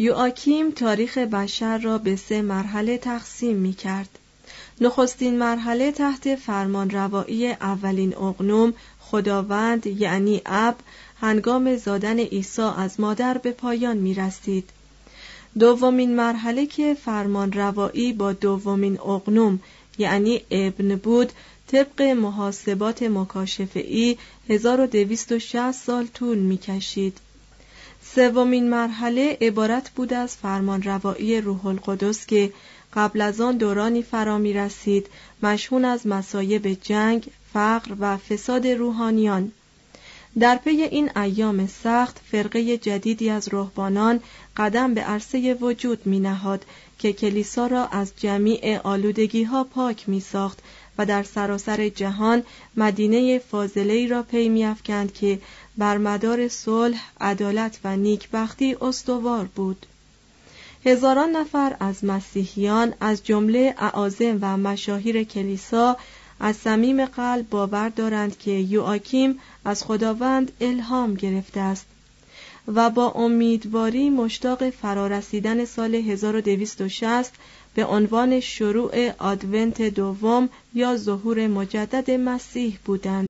یواکیم تاریخ بشر را به سه مرحله تقسیم می کرد. نخستین مرحله تحت فرمان روایی اولین اقنوم خداوند یعنی اب هنگام زادن عیسی از مادر به پایان می رسید. دومین مرحله که فرمان روایی با دومین اقنوم یعنی ابن بود طبق محاسبات مکاشفه ای 1260 سال طول می کشید. سومین مرحله عبارت بود از فرمان روایی روح القدس که قبل از آن دورانی فرا می رسید مشهون از مسایب جنگ، فقر و فساد روحانیان. در پی این ایام سخت فرقه جدیدی از رهبانان قدم به عرصه وجود می نهاد که کلیسا را از جمیع آلودگی ها پاک می ساخت و در سراسر جهان مدینه فاضله را پی می که بر مدار صلح، عدالت و نیکبختی استوار بود. هزاران نفر از مسیحیان از جمله اعاظم و مشاهیر کلیسا از صمیم قلب باور دارند که یوآکیم از خداوند الهام گرفته است و با امیدواری مشتاق فرارسیدن سال 1260 به عنوان شروع آدونت دوم یا ظهور مجدد مسیح بودند.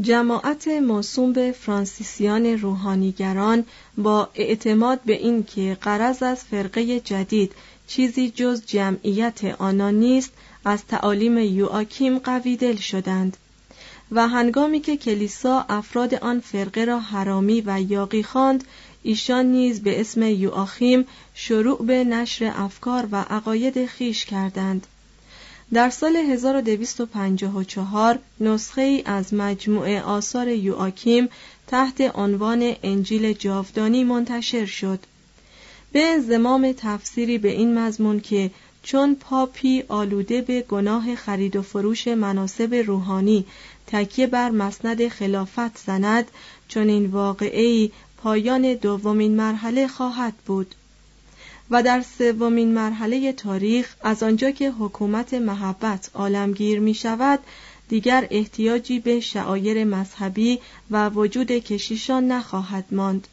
جماعت موسوم به فرانسیسیان روحانیگران با اعتماد به اینکه قرض از فرقه جدید چیزی جز جمعیت آنان نیست از تعالیم یوآکیم قویدل شدند و هنگامی که کلیسا افراد آن فرقه را حرامی و یاقی خواند ایشان نیز به اسم یوآخیم شروع به نشر افکار و عقاید خیش کردند. در سال 1254 نسخه ای از مجموعه آثار یوآکیم تحت عنوان انجیل جاودانی منتشر شد. به انضمام تفسیری به این مضمون که چون پاپی آلوده به گناه خرید و فروش مناسب روحانی تکیه بر مسند خلافت زند چون این واقعی پایان دومین مرحله خواهد بود. و در سومین مرحله تاریخ از آنجا که حکومت محبت عالمگیر می شود دیگر احتیاجی به شعایر مذهبی و وجود کشیشان نخواهد ماند.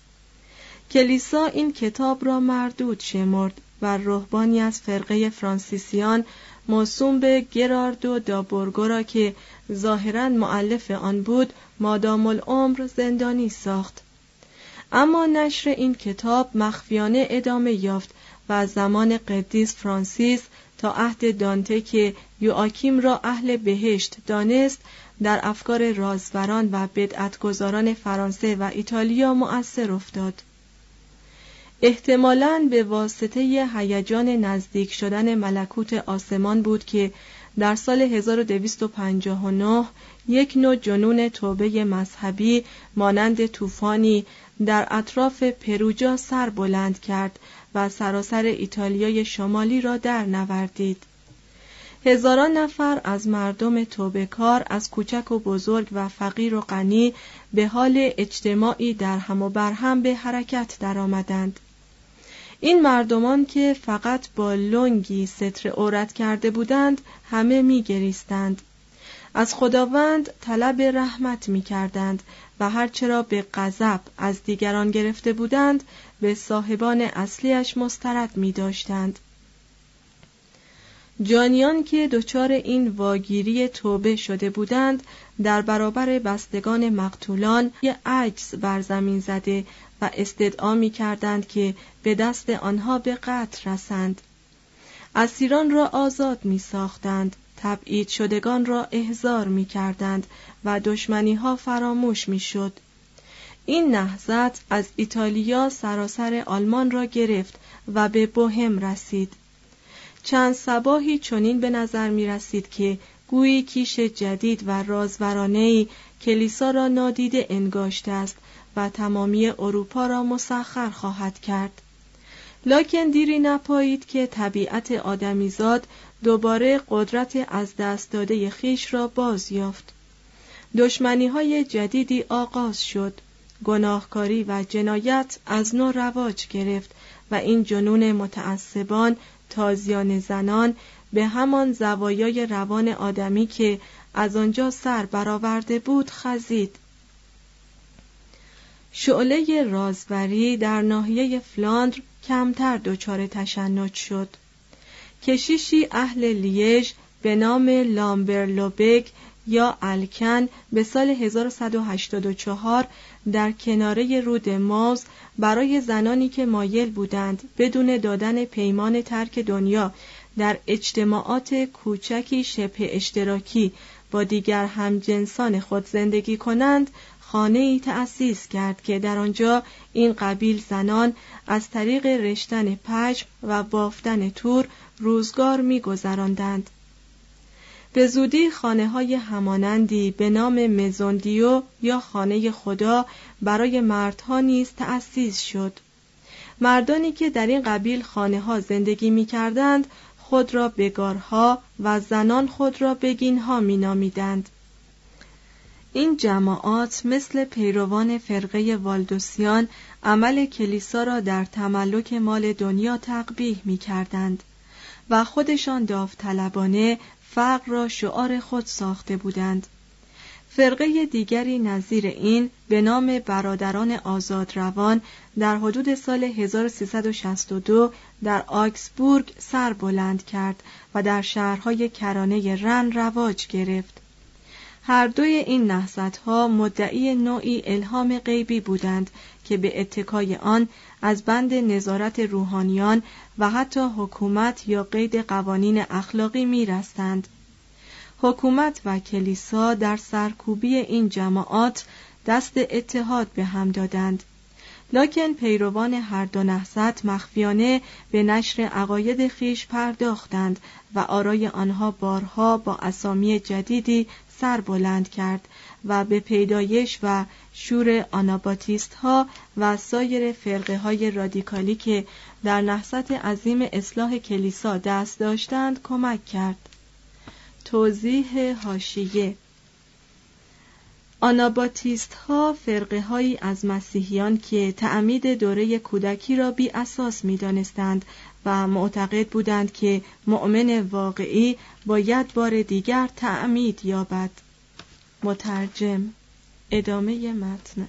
کلیسا این کتاب را مردود شمرد و رهبانی از فرقه فرانسیسیان موسوم به گراردو دابورگو را که ظاهرا معلف آن بود مادام العمر زندانی ساخت. اما نشر این کتاب مخفیانه ادامه یافت و از زمان قدیس فرانسیس تا عهد دانته که یوآکیم را اهل بهشت دانست در افکار رازوران و بدعتگذاران فرانسه و ایتالیا مؤثر افتاد. احتمالاً به واسطه هیجان نزدیک شدن ملکوت آسمان بود که در سال 1259 یک نوع جنون توبه مذهبی مانند طوفانی در اطراف پروجا سر بلند کرد و سراسر ایتالیای شمالی را در نوردید. هزاران نفر از مردم توبکار از کوچک و بزرگ و فقیر و غنی به حال اجتماعی در هم و بر هم به حرکت درآمدند. این مردمان که فقط با لنگی ستر عورت کرده بودند همه می گریستند. از خداوند طلب رحمت می کردند و هرچرا به غضب از دیگران گرفته بودند به صاحبان اصلیش مسترد می داشتند. جانیان که دچار این واگیری توبه شده بودند در برابر بستگان مقتولان یه عجز بر زمین زده و استدعا می کردند که به دست آنها به قتل رسند اسیران را آزاد می ساختند تبعید شدگان را احضار می کردند و دشمنی ها فراموش می شد. این نهضت از ایتالیا سراسر آلمان را گرفت و به بوهم رسید. چند سباهی چنین به نظر می رسید که گویی کیش جدید و رازورانهی کلیسا را نادیده انگاشته است و تمامی اروپا را مسخر خواهد کرد. لاکن دیری نپایید که طبیعت آدمیزاد دوباره قدرت از دست داده خیش را باز یافت. دشمنی های جدیدی آغاز شد. گناهکاری و جنایت از نو رواج گرفت و این جنون متعصبان تازیان زنان به همان زوایای روان آدمی که از آنجا سر برآورده بود خزید. شعله رازوری در ناحیه فلاندر کمتر دچار تشنج شد. کشیشی اهل لیژ به نام لامبرلوبگ یا الکن به سال 1184 در کناره رود ماوز برای زنانی که مایل بودند بدون دادن پیمان ترک دنیا در اجتماعات کوچکی شبه اشتراکی با دیگر همجنسان خود زندگی کنند خانه ای تأسیس کرد که در آنجا این قبیل زنان از طریق رشتن پشم و بافتن تور روزگار میگذراندند. به زودی خانه های همانندی به نام مزوندیو یا خانه خدا برای مردها نیز تأسیس شد. مردانی که در این قبیل خانه ها زندگی می کردند خود را بگارها و زنان خود را بگینها می نامیدند. این جماعات مثل پیروان فرقه والدوسیان عمل کلیسا را در تملک مال دنیا تقبیح می کردند و خودشان داوطلبانه فقر را شعار خود ساخته بودند فرقه دیگری نظیر این به نام برادران آزادروان در حدود سال 1362 در آکسبورگ سر بلند کرد و در شهرهای کرانه رن رواج گرفت. هر دوی این ها مدعی نوعی الهام غیبی بودند که به اتکای آن از بند نظارت روحانیان و حتی حکومت یا قید قوانین اخلاقی میرستند. حکومت و کلیسا در سرکوبی این جماعات دست اتحاد به هم دادند لکن پیروان هر دو نهضت مخفیانه به نشر عقاید خیش پرداختند و آرای آنها بارها با اسامی جدیدی سر بلند کرد و به پیدایش و شور آناباتیست ها و سایر فرقه های رادیکالی که در نهضت عظیم اصلاح کلیسا دست داشتند کمک کرد. توضیح هاشیه آناباتیست ها فرقه هایی از مسیحیان که تعمید دوره کودکی را بی اساس می دانستند و معتقد بودند که مؤمن واقعی باید بار دیگر تعمید یابد. مترجم ادامه متن.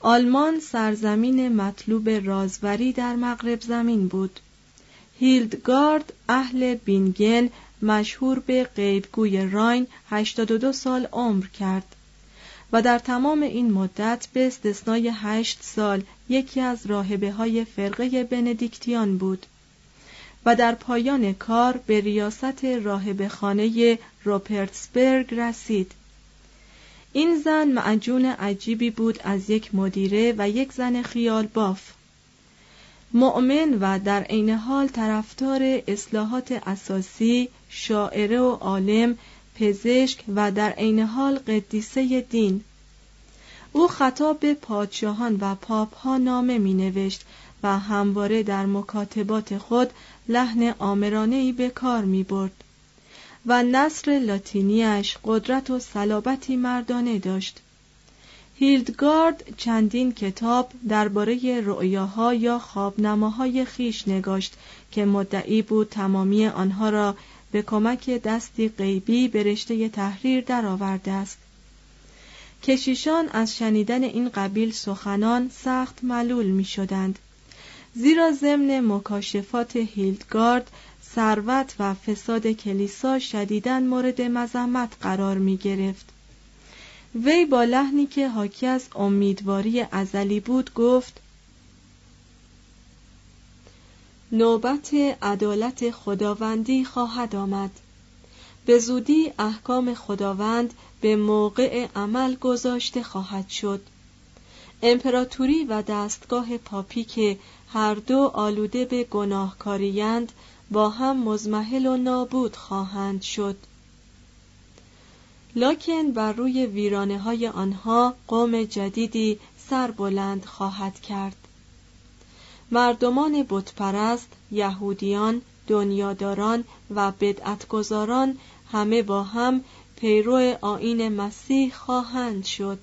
آلمان سرزمین مطلوب رازوری در مغرب زمین بود. هیلدگارد اهل بینگن مشهور به غیبگوی راین 82 سال عمر کرد. و در تمام این مدت به استثنای هشت سال یکی از راهبه های فرقه بندیکتیان بود و در پایان کار به ریاست راهبه خانه روپرتسبرگ رسید. این زن معجون عجیبی بود از یک مدیره و یک زن خیال باف. مؤمن و در عین حال طرفدار اصلاحات اساسی شاعره و عالم پزشک و در عین حال قدیسه دین. او خطاب به پادشاهان و پاپ ها نامه می نوشت و همواره در مکاتبات خود لحن آمرانه به کار می برد و نصر لاتینیش قدرت و صلابتی مردانه داشت. هیلدگارد چندین کتاب درباره رؤیاها یا خوابنماهای خیش نگاشت که مدعی بود تمامی آنها را به کمک دستی غیبی به رشته تحریر درآورده است. کشیشان از شنیدن این قبیل سخنان سخت ملول می شدند زیرا ضمن مکاشفات هیلدگارد ثروت و فساد کلیسا شدیداً مورد مذمت قرار می گرفت وی با لحنی که حاکی از امیدواری ازلی بود گفت نوبت عدالت خداوندی خواهد آمد. به زودی احکام خداوند به موقع عمل گذاشته خواهد شد. امپراتوری و دستگاه پاپی که هر دو آلوده به گناهکاریند با هم مزمحل و نابود خواهند شد. لکن بر روی ویرانه های آنها قوم جدیدی سر بلند خواهد کرد. مردمان بتپرست یهودیان دنیاداران و بدعتگزاران همه با هم پیرو آین مسیح خواهند شد.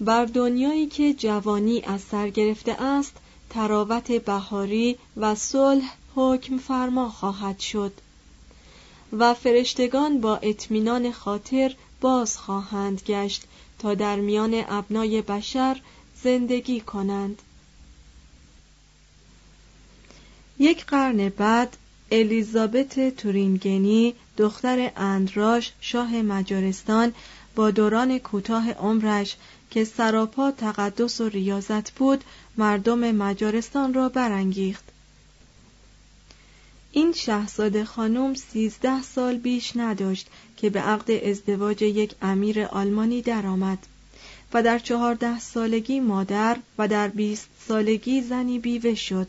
بر دنیایی که جوانی از سر گرفته است تراوت بهاری و صلح حکم فرما خواهد شد و فرشتگان با اطمینان خاطر باز خواهند گشت تا در میان ابنای بشر زندگی کنند. یک قرن بعد الیزابت تورینگنی دختر اندراش شاه مجارستان با دوران کوتاه عمرش که سراپا تقدس و ریاضت بود مردم مجارستان را برانگیخت. این شهزاده خانم سیزده سال بیش نداشت که به عقد ازدواج یک امیر آلمانی درآمد. و در چهارده سالگی مادر و در بیست سالگی زنی بیوه شد.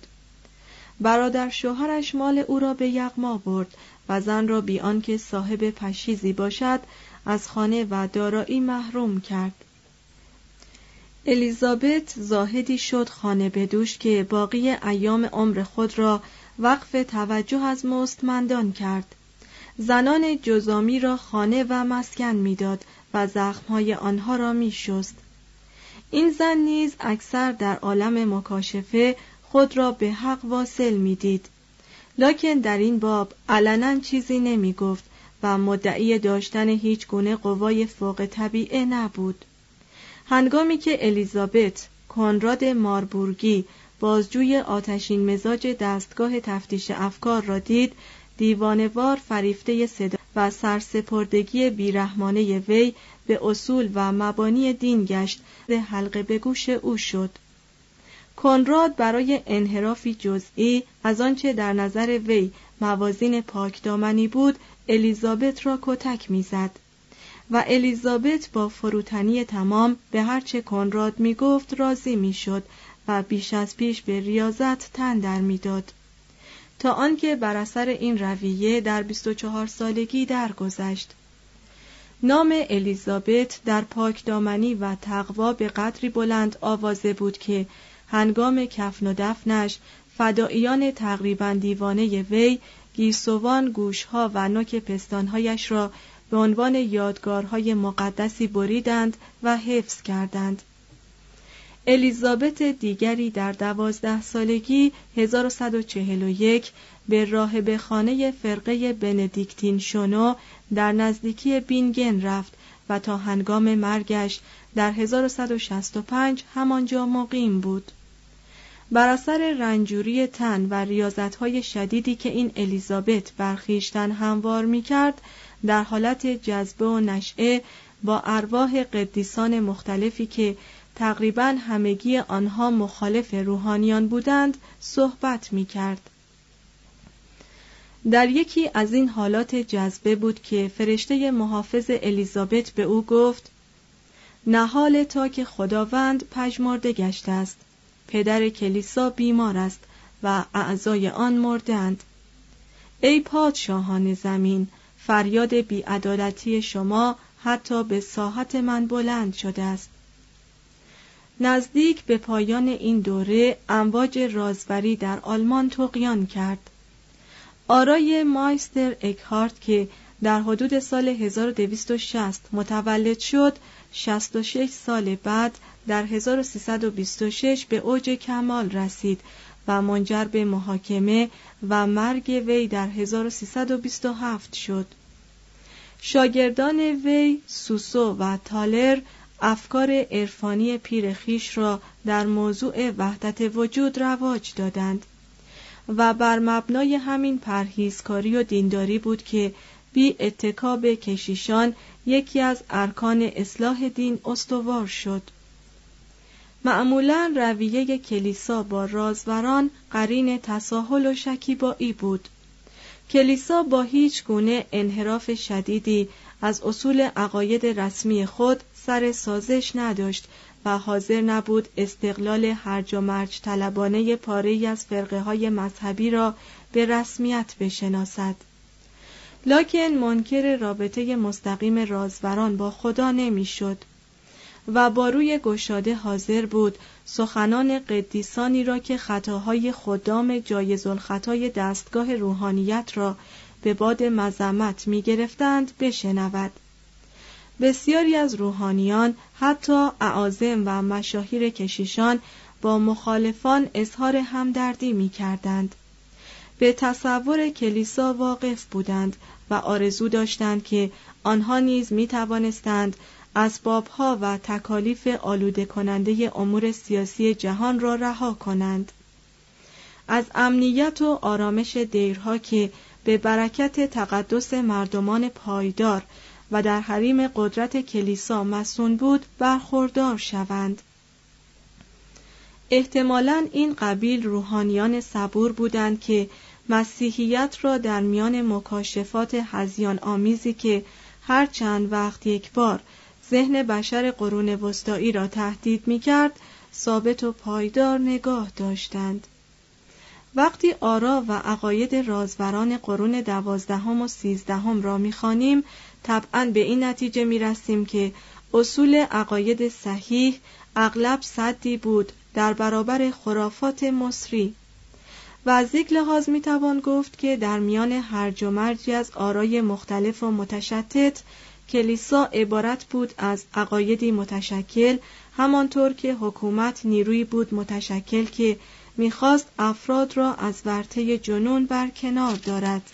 برادر شوهرش مال او را به یغما برد و زن را بی آنکه صاحب پشیزی باشد از خانه و دارایی محروم کرد. الیزابت زاهدی شد خانه بدوش که باقی ایام عمر خود را وقف توجه از مستمندان کرد. زنان جزامی را خانه و مسکن می‌داد و زخمهای آنها را میشست. این زن نیز اکثر در عالم مکاشفه خود را به حق واصل می‌دید. لکن در این باب علنا چیزی نمی گفت و مدعی داشتن هیچ گونه قوای فوق طبیعه نبود. هنگامی که الیزابت کنراد ماربورگی بازجوی آتشین مزاج دستگاه تفتیش افکار را دید دیوانوار فریفته صدا و سرسپردگی بیرحمانه وی به اصول و مبانی دین گشت. حلقه به گوش او شد. کنراد برای انحرافی جزئی از آنچه در نظر وی موازین پاکدامنی بود الیزابت را کتک می‌زد. و الیزابت با فروتنی تمام به هرچه کنراد می گفت راضی می شد و بیش از پیش به ریاضت تن در می‌داد. تا آنکه بر اثر این رویه در 24 سالگی درگذشت. نام الیزابت در پاکدامنی و تقوا به قدری بلند آوازه بود که هنگام کفن و دفنش فداییان تقریبا دیوانه وی گیسوان گوشها و نوک پستانهایش را به عنوان یادگارهای مقدسی بریدند و حفظ کردند. الیزابت دیگری در دوازده سالگی 1141 به راهب خانه فرقه بندیکتین شونو در نزدیکی بینگن رفت و تا هنگام مرگش در 1165 همانجا مقیم بود. بر اثر رنجوری تن و ریاضتهای شدیدی که این الیزابت برخیشتن هموار می کرد در حالت جذبه و نشعه با ارواح قدیسان مختلفی که تقریبا همگی آنها مخالف روحانیان بودند صحبت می کرد. در یکی از این حالات جذبه بود که فرشته محافظ الیزابت به او گفت نهال تا که خداوند پژمرده گشته است. پدر کلیسا بیمار است و اعضای آن مردند ای پادشاهان زمین فریاد بیعدالتی شما حتی به ساحت من بلند شده است. نزدیک به پایان این دوره امواج رازوری در آلمان تقیان کرد آرای مایستر اکهارت که در حدود سال 1260 متولد شد 66 سال بعد در 1326 به اوج کمال رسید و منجر به محاکمه و مرگ وی در 1327 شد. شاگردان وی سوسو و تالر افکار عرفانی پیر خیش را در موضوع وحدت وجود رواج دادند و بر مبنای همین پرهیزکاری و دینداری بود که بی اتکاب کشیشان یکی از ارکان اصلاح دین استوار شد. معمولا رویه کلیسا با رازوران قرین تساهل و شکیبایی بود. کلیسا با هیچ گونه انحراف شدیدی از اصول عقاید رسمی خود سر سازش نداشت و حاضر نبود استقلال هرج و مرج طلبانه پاره از فرقه های مذهبی را به رسمیت بشناسد. لکن منکر رابطه مستقیم رازوران با خدا نمی‌شد و با روی گشاده حاضر بود سخنان قدیسانی را که خطاهای خدام جایز الخطای دستگاه روحانیت را به باد مذمت می گرفتند بشنود بسیاری از روحانیان حتی اعاظم و مشاهیر کشیشان با مخالفان اظهار همدردی می کردند. به تصور کلیسا واقف بودند و آرزو داشتند که آنها نیز می توانستند اسبابها و تکالیف آلوده کننده امور سیاسی جهان را رها کنند. از امنیت و آرامش دیرها که به برکت تقدس مردمان پایدار و در حریم قدرت کلیسا مسون بود برخوردار شوند احتمالا این قبیل روحانیان صبور بودند که مسیحیت را در میان مکاشفات هزیان آمیزی که هر چند وقت یک بار ذهن بشر قرون وسطایی را تهدید می کرد ثابت و پایدار نگاه داشتند. وقتی آرا و عقاید رازوران قرون دوازدهم و سیزدهم را می‌خوانیم طبعا به این نتیجه می رسیم که اصول عقاید صحیح اغلب صدی بود در برابر خرافات مصری. و از یک لحاظ می توان گفت که در میان هرج و مرجی از آرای مختلف و متشتت کلیسا عبارت بود از عقایدی متشکل همانطور که حکومت نیروی بود متشکل که می‌خواست افراد را از ورطه جنون برکنار دارد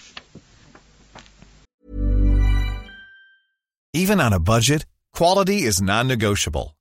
Even on a budget, quality is non-negotiable.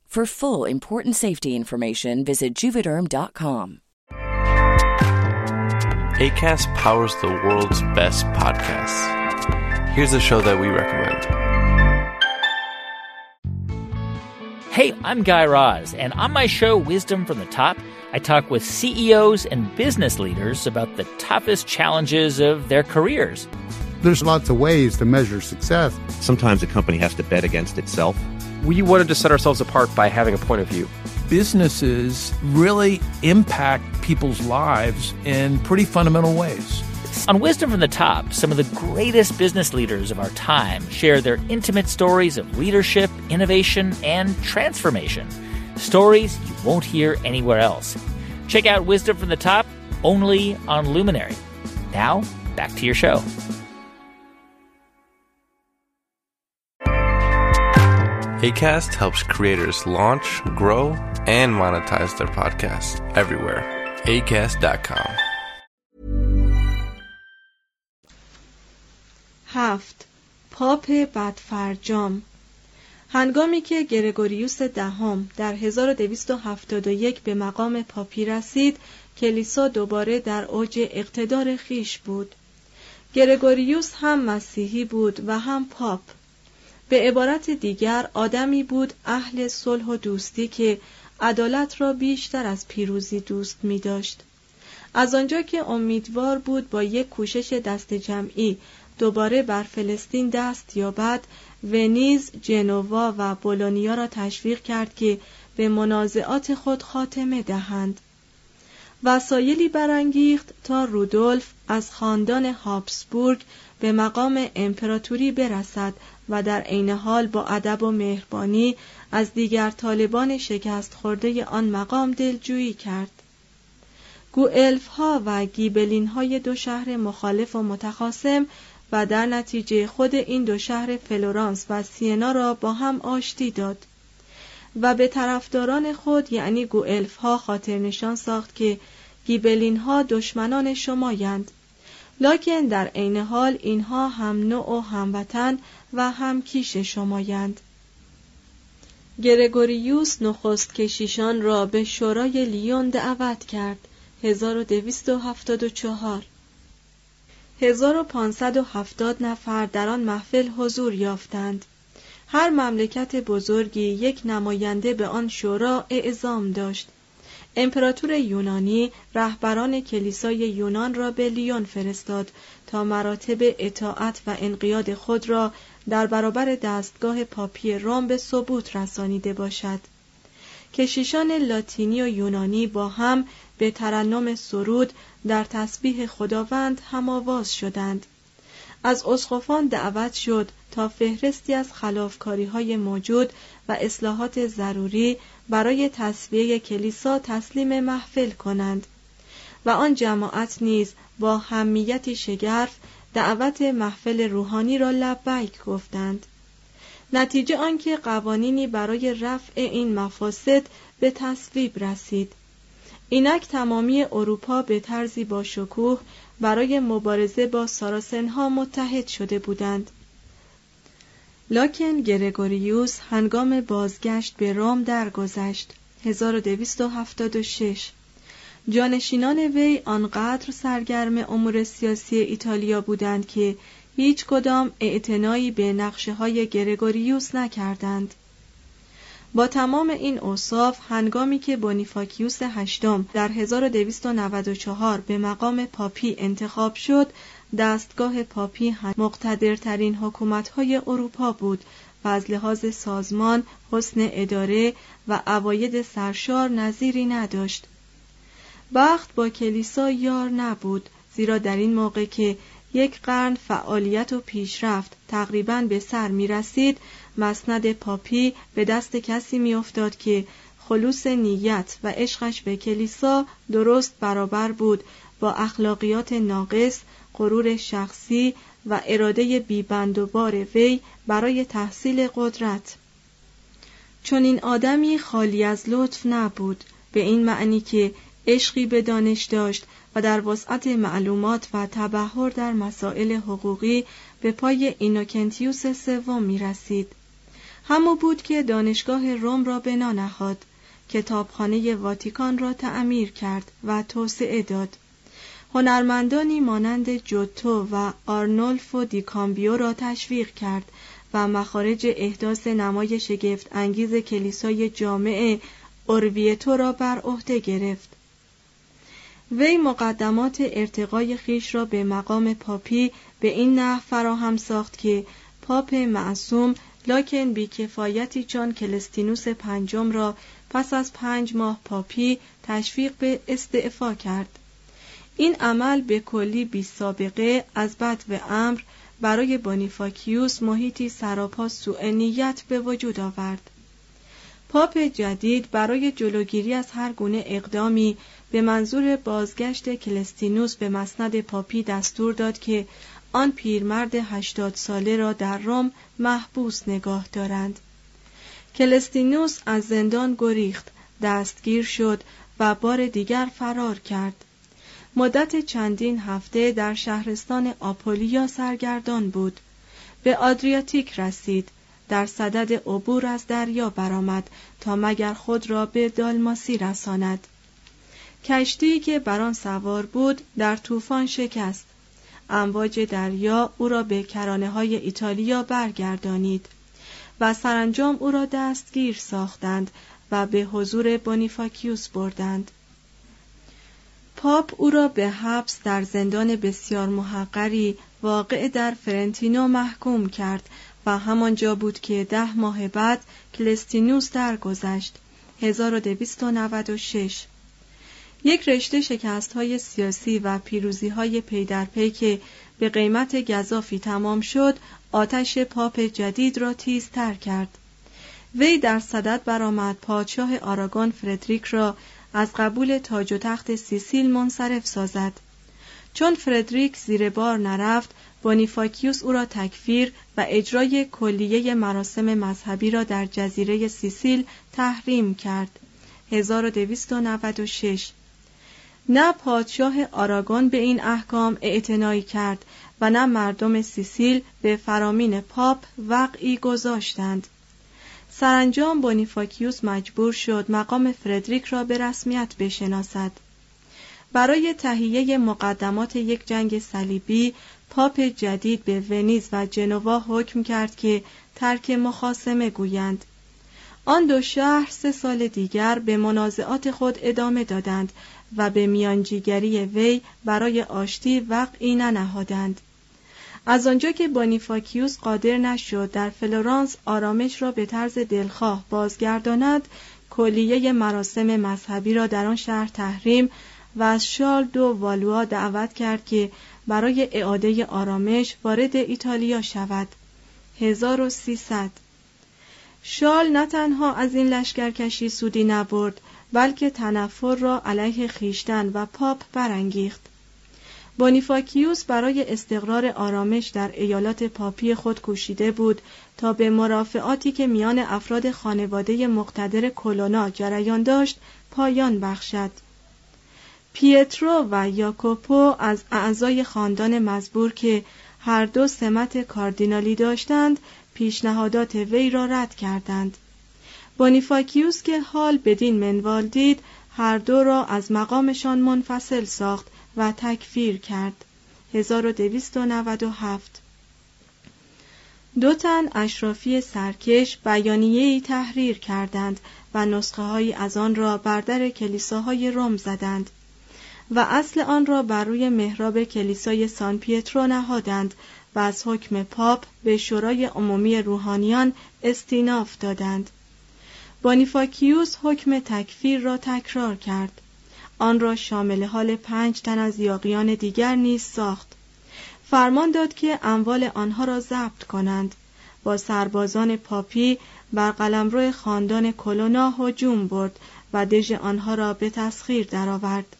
For full important safety information, visit juvederm.com. ACAST powers the world's best podcasts. Here's a show that we recommend. Hey, I'm Guy Raz, and on my show, Wisdom from the Top, I talk with CEOs and business leaders about the toughest challenges of their careers. There's lots of ways to measure success. Sometimes a company has to bet against itself. We wanted to set ourselves apart by having a point of view. Businesses really impact people's lives in pretty fundamental ways. On Wisdom from the Top, some of the greatest business leaders of our time share their intimate stories of leadership, innovation, and transformation. Stories you won't hear anywhere else. Check out Wisdom from the Top only on Luminary. Now, back to your show. ACAST helps creators launch, grow, and monetize their podcasts everywhere. ACAST.com. هفت پاپ بدفرجام هنگامی که گرگوریوس دهم در 1271 به مقام پاپی رسید کلیسا دوباره در اوج اقتدار خیش بود گرگوریوس هم مسیحی بود و هم پاپ به عبارت دیگر آدمی بود اهل صلح و دوستی که عدالت را بیشتر از پیروزی دوست می داشت. از آنجا که امیدوار بود با یک کوشش دست جمعی دوباره بر فلسطین دست یابد ونیز، جنوا و بولونیا را تشویق کرد که به منازعات خود خاتمه دهند. وسایلی برانگیخت تا رودولف از خاندان هابسبورگ به مقام امپراتوری برسد و در عین حال با ادب و مهربانی از دیگر طالبان شکست خورده آن مقام دلجویی کرد. گوئلف ها و گیبلین های دو شهر مخالف و متخاصم و در نتیجه خود این دو شهر فلورانس و سینا را با هم آشتی داد و به طرفداران خود یعنی گوئلف ها خاطر نشان ساخت که گیبلین ها دشمنان شمایند لکن در عین حال اینها هم نوع و هموطن و هم کیش شمایند. گرگوریوس نخست کشیشان را به شورای لیون دعوت کرد. 1274 1570 نفر در آن محفل حضور یافتند. هر مملکت بزرگی یک نماینده به آن شورا اعزام داشت. امپراتور یونانی رهبران کلیسای یونان را به لیون فرستاد تا مراتب اطاعت و انقیاد خود را در برابر دستگاه پاپی روم به ثبوت رسانیده باشد. کشیشان لاتینی و یونانی با هم به ترنم سرود در تسبیح خداوند هماواز شدند. از اسقفان دعوت شد تا فهرستی از خلافکاری های موجود و اصلاحات ضروری برای تصویه کلیسا تسلیم محفل کنند و آن جماعت نیز با همیتی شگرف دعوت محفل روحانی را لبیک گفتند. نتیجه آنکه قوانینی برای رفع این مفاسد به تصویب رسید. اینک تمامی اروپا به طرزی با شکوه برای مبارزه با ساراسنها متحد شده بودند. لاکن گرگوریوس هنگام بازگشت به روم درگذشت 1276 جانشینان وی آنقدر سرگرم امور سیاسی ایتالیا بودند که هیچ کدام اعتنایی به نقشه های گرگوریوس نکردند. با تمام این اوصاف هنگامی که بونیفاکیوس هشتم در 1294 به مقام پاپی انتخاب شد دستگاه پاپی مقتدرترین حکومت‌های اروپا بود و از لحاظ سازمان، حسن اداره و عواید سرشار نظیری نداشت. بخت با کلیسا یار نبود زیرا در این موقع که یک قرن فعالیت و پیشرفت تقریبا به سر می رسید مسند پاپی به دست کسی می افتاد که خلوص نیت و عشقش به کلیسا درست برابر بود با اخلاقیات ناقص غرور شخصی و اراده بیبند و بار وی برای تحصیل قدرت چون این آدمی خالی از لطف نبود به این معنی که عشقی به دانش داشت و در وسعت معلومات و تبهر در مسائل حقوقی به پای اینوکنتیوس سوم می رسید. همو بود که دانشگاه روم را بنا نهاد کتابخانه واتیکان را تعمیر کرد و توسعه داد هنرمندانی مانند جوتو و آرنولفو دیکامبیو را تشویق کرد و مخارج احداث نمای شگفت انگیز کلیسای جامع اورویتو را بر عهده گرفت. وی مقدمات ارتقای خویش را به مقام پاپی به این نحو فراهم ساخت که پاپ معصوم لکن بی‌کفایتی چون کلستینوس پنجم را پس از پنج ماه پاپی تشویق به استعفا کرد. این عمل به کلی بی سابقه از بدو امر برای بونیفاکیوس محیطی سراپا سوء نیت به وجود آورد. پاپ جدید برای جلوگیری از هر گونه اقدامی به منظور بازگشت کلستینوس به مسند پاپی دستور داد که آن پیرمرد هشتاد ساله را در روم محبوس نگاه دارند. کلستینوس از زندان گریخت دستگیر شد و بار دیگر فرار کرد. مدت چندین هفته در شهرستان آپولیا سرگردان بود. به آدریاتیک رسید. در صدد عبور از دریا برآمد تا مگر خود را به دالماسی رساند. کشتی که بر آن سوار بود در طوفان شکست. امواج دریا او را به کرانه های ایتالیا برگردانید و سرانجام او را دستگیر ساختند و به حضور بونیفاکیوس بردند. پاپ او را به حبس در زندان بسیار محقری واقع در فرنتینو محکوم کرد و همانجا بود که ده ماه بعد کلستینوس درگذشت 1296 یک رشته شکست های سیاسی و پیروزی های پی در پی که به قیمت گزافی تمام شد آتش پاپ جدید را تیزتر کرد. وی در صدد برآمد پادشاه آراگون فردریک را از قبول تاج و تخت سیسیل منصرف سازد. چون فردریک زیر بار نرفت بونیفاکیوس او را تکفیر و اجرای کلیه مراسم مذهبی را در جزیره سیسیل تحریم کرد. 1296 نه پادشاه آراگون به این احکام اعتنایی کرد و نه مردم سیسیل به فرامین پاپ وقعی گذاشتند. سرانجام بونیفاکیوس مجبور شد مقام فردریک را به رسمیت بشناسد. برای تهیه مقدمات یک جنگ صلیبی پاپ جدید به ونیز و جنوا حکم کرد که ترک مخاسمه گویند. آن دو شهر سه سال دیگر به منازعات خود ادامه دادند و به میانجیگری وی برای آشتی وقعی ننهادند. از آنجا که بونیفاکیوس قادر نشد در فلورانس آرامش را به طرز دلخواه بازگرداند کلیه مراسم مذهبی را در آن شهر تحریم و از شال دو والوا دعوت کرد که برای اعاده آرامش وارد ایتالیا شود. 1300 شال نه تنها از این لشکرکشی سودی نبرد بلکه تنفر را علیه خیشتن و پاپ برانگیخت. بونیفاکیوس برای استقرار آرامش در ایالات پاپی خود کوشیده بود تا به مرافعاتی که میان افراد خانواده مقتدر کلونا جریان داشت پایان بخشد. پیترو و یاکوپو از اعضای خاندان مزبور که هر دو سمت کاردینالی داشتند پیشنهادات وی را رد کردند. بونیفاکیوس که حال بدین منوال دید هر دو را از مقامشان منفصل ساخت و تکفیر کرد. 1297 دو تن اشرافی سرکش بیانیه‌ای تحریر کردند و نسخه هایی از آن را بر در کلیساهای روم زدند و اصل آن را بر روی محراب کلیسای سان پیترو نهادند و از حکم پاپ به شورای عمومی روحانیان استیناف دادند. بانیفاکیوس حکم تکفیر را تکرار کرد. آن را شامل حال پنج تن از یاقیان دیگر نیز ساخت فرمان داد که اموال آنها را ضبط کنند با سربازان پاپی بر قلمرو خاندان کلونا هجوم برد و دژ آنها را به تسخیر درآورد.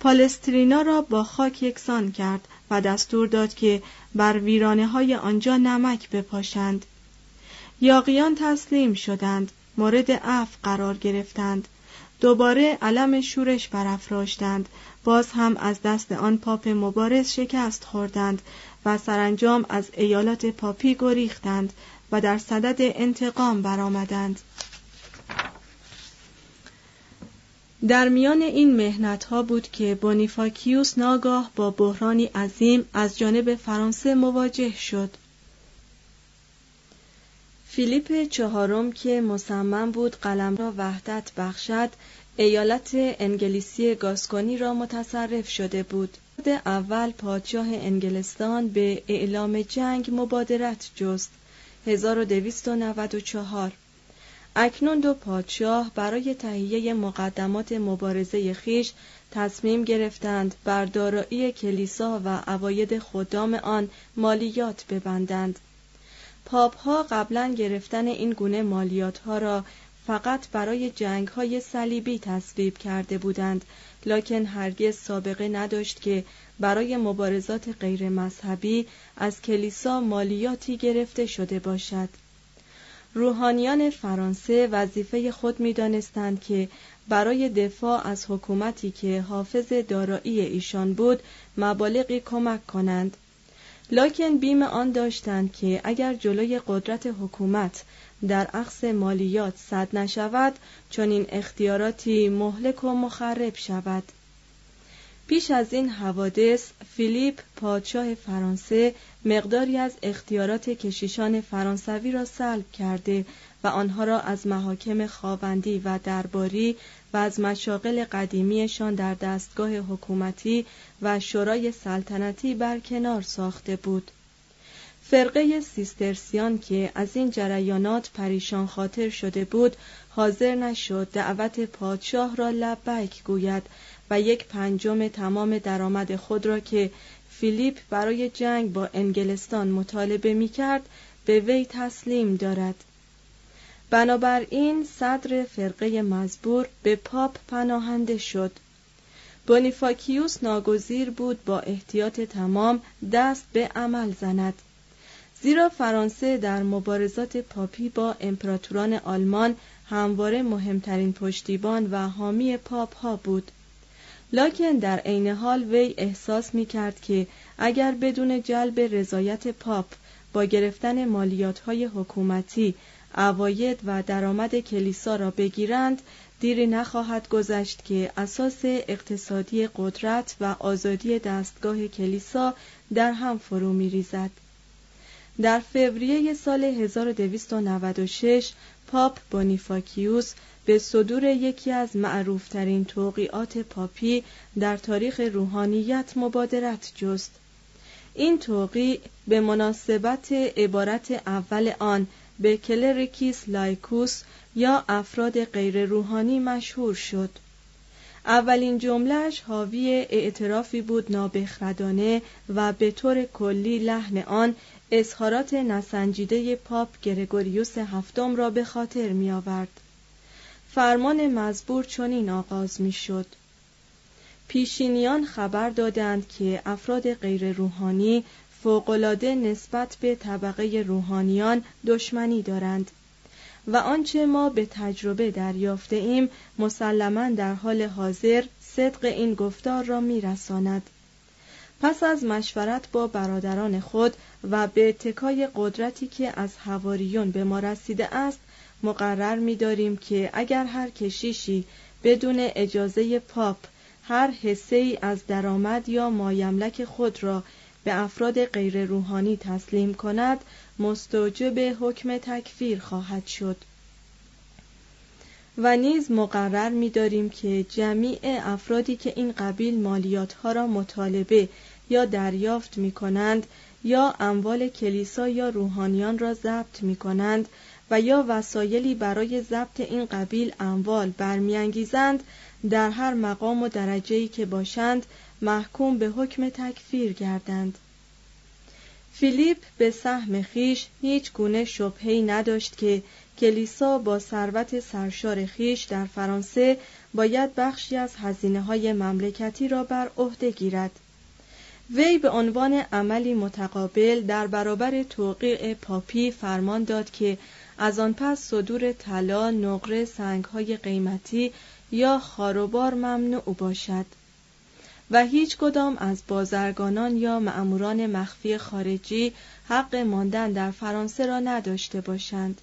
پالسترینا را با خاک یکسان کرد و دستور داد که بر ویرانه های آنجا نمک بپاشند. یاقیان تسلیم شدند، مورد عفو قرار گرفتند. دوباره علم شورش برافراشتند باز هم از دست آن پاپ مبارز شکست خوردند و سرانجام از ایالات پاپی گریختند و در صدد انتقام برآمدند. در میان این مهنت ها بود که بونیفاکیوس ناگاه با بحرانی عظیم از جانب فرانسه مواجه شد. فیلیپ چهارم که مصمم بود قلم را وحدت بخشد ایالت انگلیسی گاسکونی را متصرف شده بود. اول پادشاه انگلستان به اعلام جنگ مبادرت جست. 1294 اکنون دو پادشاه برای تهیه مقدمات مبارزه خیش تصمیم گرفتند بر دارایی کلیسا و عواید خدام آن مالیات ببندند. پاپ ها قبلا گرفتن این گونه مالیات ها را فقط برای جنگ های صلیبی تصویب کرده بودند لکن هرگز سابقه نداشت که برای مبارزات غیر مذهبی از کلیسا مالیاتی گرفته شده باشد. روحانیان فرانسه وظیفه خود می دانستند که برای دفاع از حکومتی که حافظ دارایی ایشان بود مبالغی کمک کنند. لکن بیم آن داشتند که اگر جلوی قدرت حکومت در عقص مالیات صد نشود چون این اختیاراتی مهلک و مخرب شود. پیش از این حوادث فیلیپ پادشاه فرانسه مقداری از اختیارات کشیشان فرانسوی را سلب کرده و آنها را از محاکم خواوندی و درباری و از مشاغل قدیمیشان در دستگاه حکومتی و شورای سلطنتی برکنار ساخته بود. فرقه سیسترسیان که از این جریانات پریشان خاطر شده بود حاضر نشد دعوت پادشاه را لبیک گوید و یک پنجم تمام درآمد خود را که فیلیپ برای جنگ با انگلستان مطالبه می کرد به وی تسلیم دارد. بنابراین صدر فرقه مزبور به پاپ پناهنده شد. بونیفاکیوس ناگزیر بود با احتیاط تمام دست به عمل زند. زیرا فرانسه در مبارزات پاپی با امپراتوران آلمان همواره مهمترین پشتیبان و حامی پاپ ها بود. لکن در عین حال وی احساس می کرد که اگر بدون جلب رضایت پاپ با گرفتن مالیات های حکومتی عواید و درآمد کلیسا را بگیرند دیری نخواهد گذشت که اساس اقتصادی قدرت و آزادی دستگاه کلیسا در هم فرو می ریزد. در فوریه سال 1296 پاپ بونیفاکیوس به صدور یکی از معروفترین توقیعات پاپی در تاریخ روحانیت مبادرت جست این توقیع به مناسبت عبارت اول آن به Clericis laicos یا افراد غیر روحانی مشهور شد اولین جملهش حاوی اعترافی بود نابخردانه و به طور کلی لحن آن اظهارات نسنجیده پاپ گرگوریوس هفتم را به خاطر می آورد. فرمان مزبور چنین آغاز می شد. پیشینیان خبر دادند که افراد غیر روحانی فوقالعاده نسبت به طبقه روحانیان دشمنی دارند و آنچه ما به تجربه دریافته ایم مسلما در حال حاضر صدق این گفتار را میرساند. پس از مشورت با برادران خود و به اتکای قدرتی که از هواریون به ما رسیده است مقرر می‌داریم که اگر هر کشیشی بدون اجازه پاپ هر حصه ای از درآمد یا مایملک خود را به افراد غیر روحانی تسلیم کند مستوجب حکم تکفیر خواهد شد. و نیز مقرر می‌داریم که جمیع افرادی که این قبیل مالیات ها را مطالبه یا دریافت می کنند یا اموال کلیسا یا روحانیان را ضبط می کنند و یا وسایلی برای ضبط این قبیل اموال برمیانگیزند در هر مقام و درجه‌ای که باشند محکوم به حکم تکفیر گردند. فیلیپ به سهم خیش هیچ گونه شبهی نداشت که کلیسا با ثروت سرشار خیش در فرانسه باید بخشی از هزینه های مملکتی را بر عهده گیرد. وی به عنوان عملی متقابل در برابر توقیع پاپی فرمان داد که از آن پس صدور طلا نقره های قیمتی یا خاروبار ممنوع باشد. و هیچ کدام از بازرگانان یا معموران مخفی خارجی حق ماندن در فرانسه را نداشته باشند.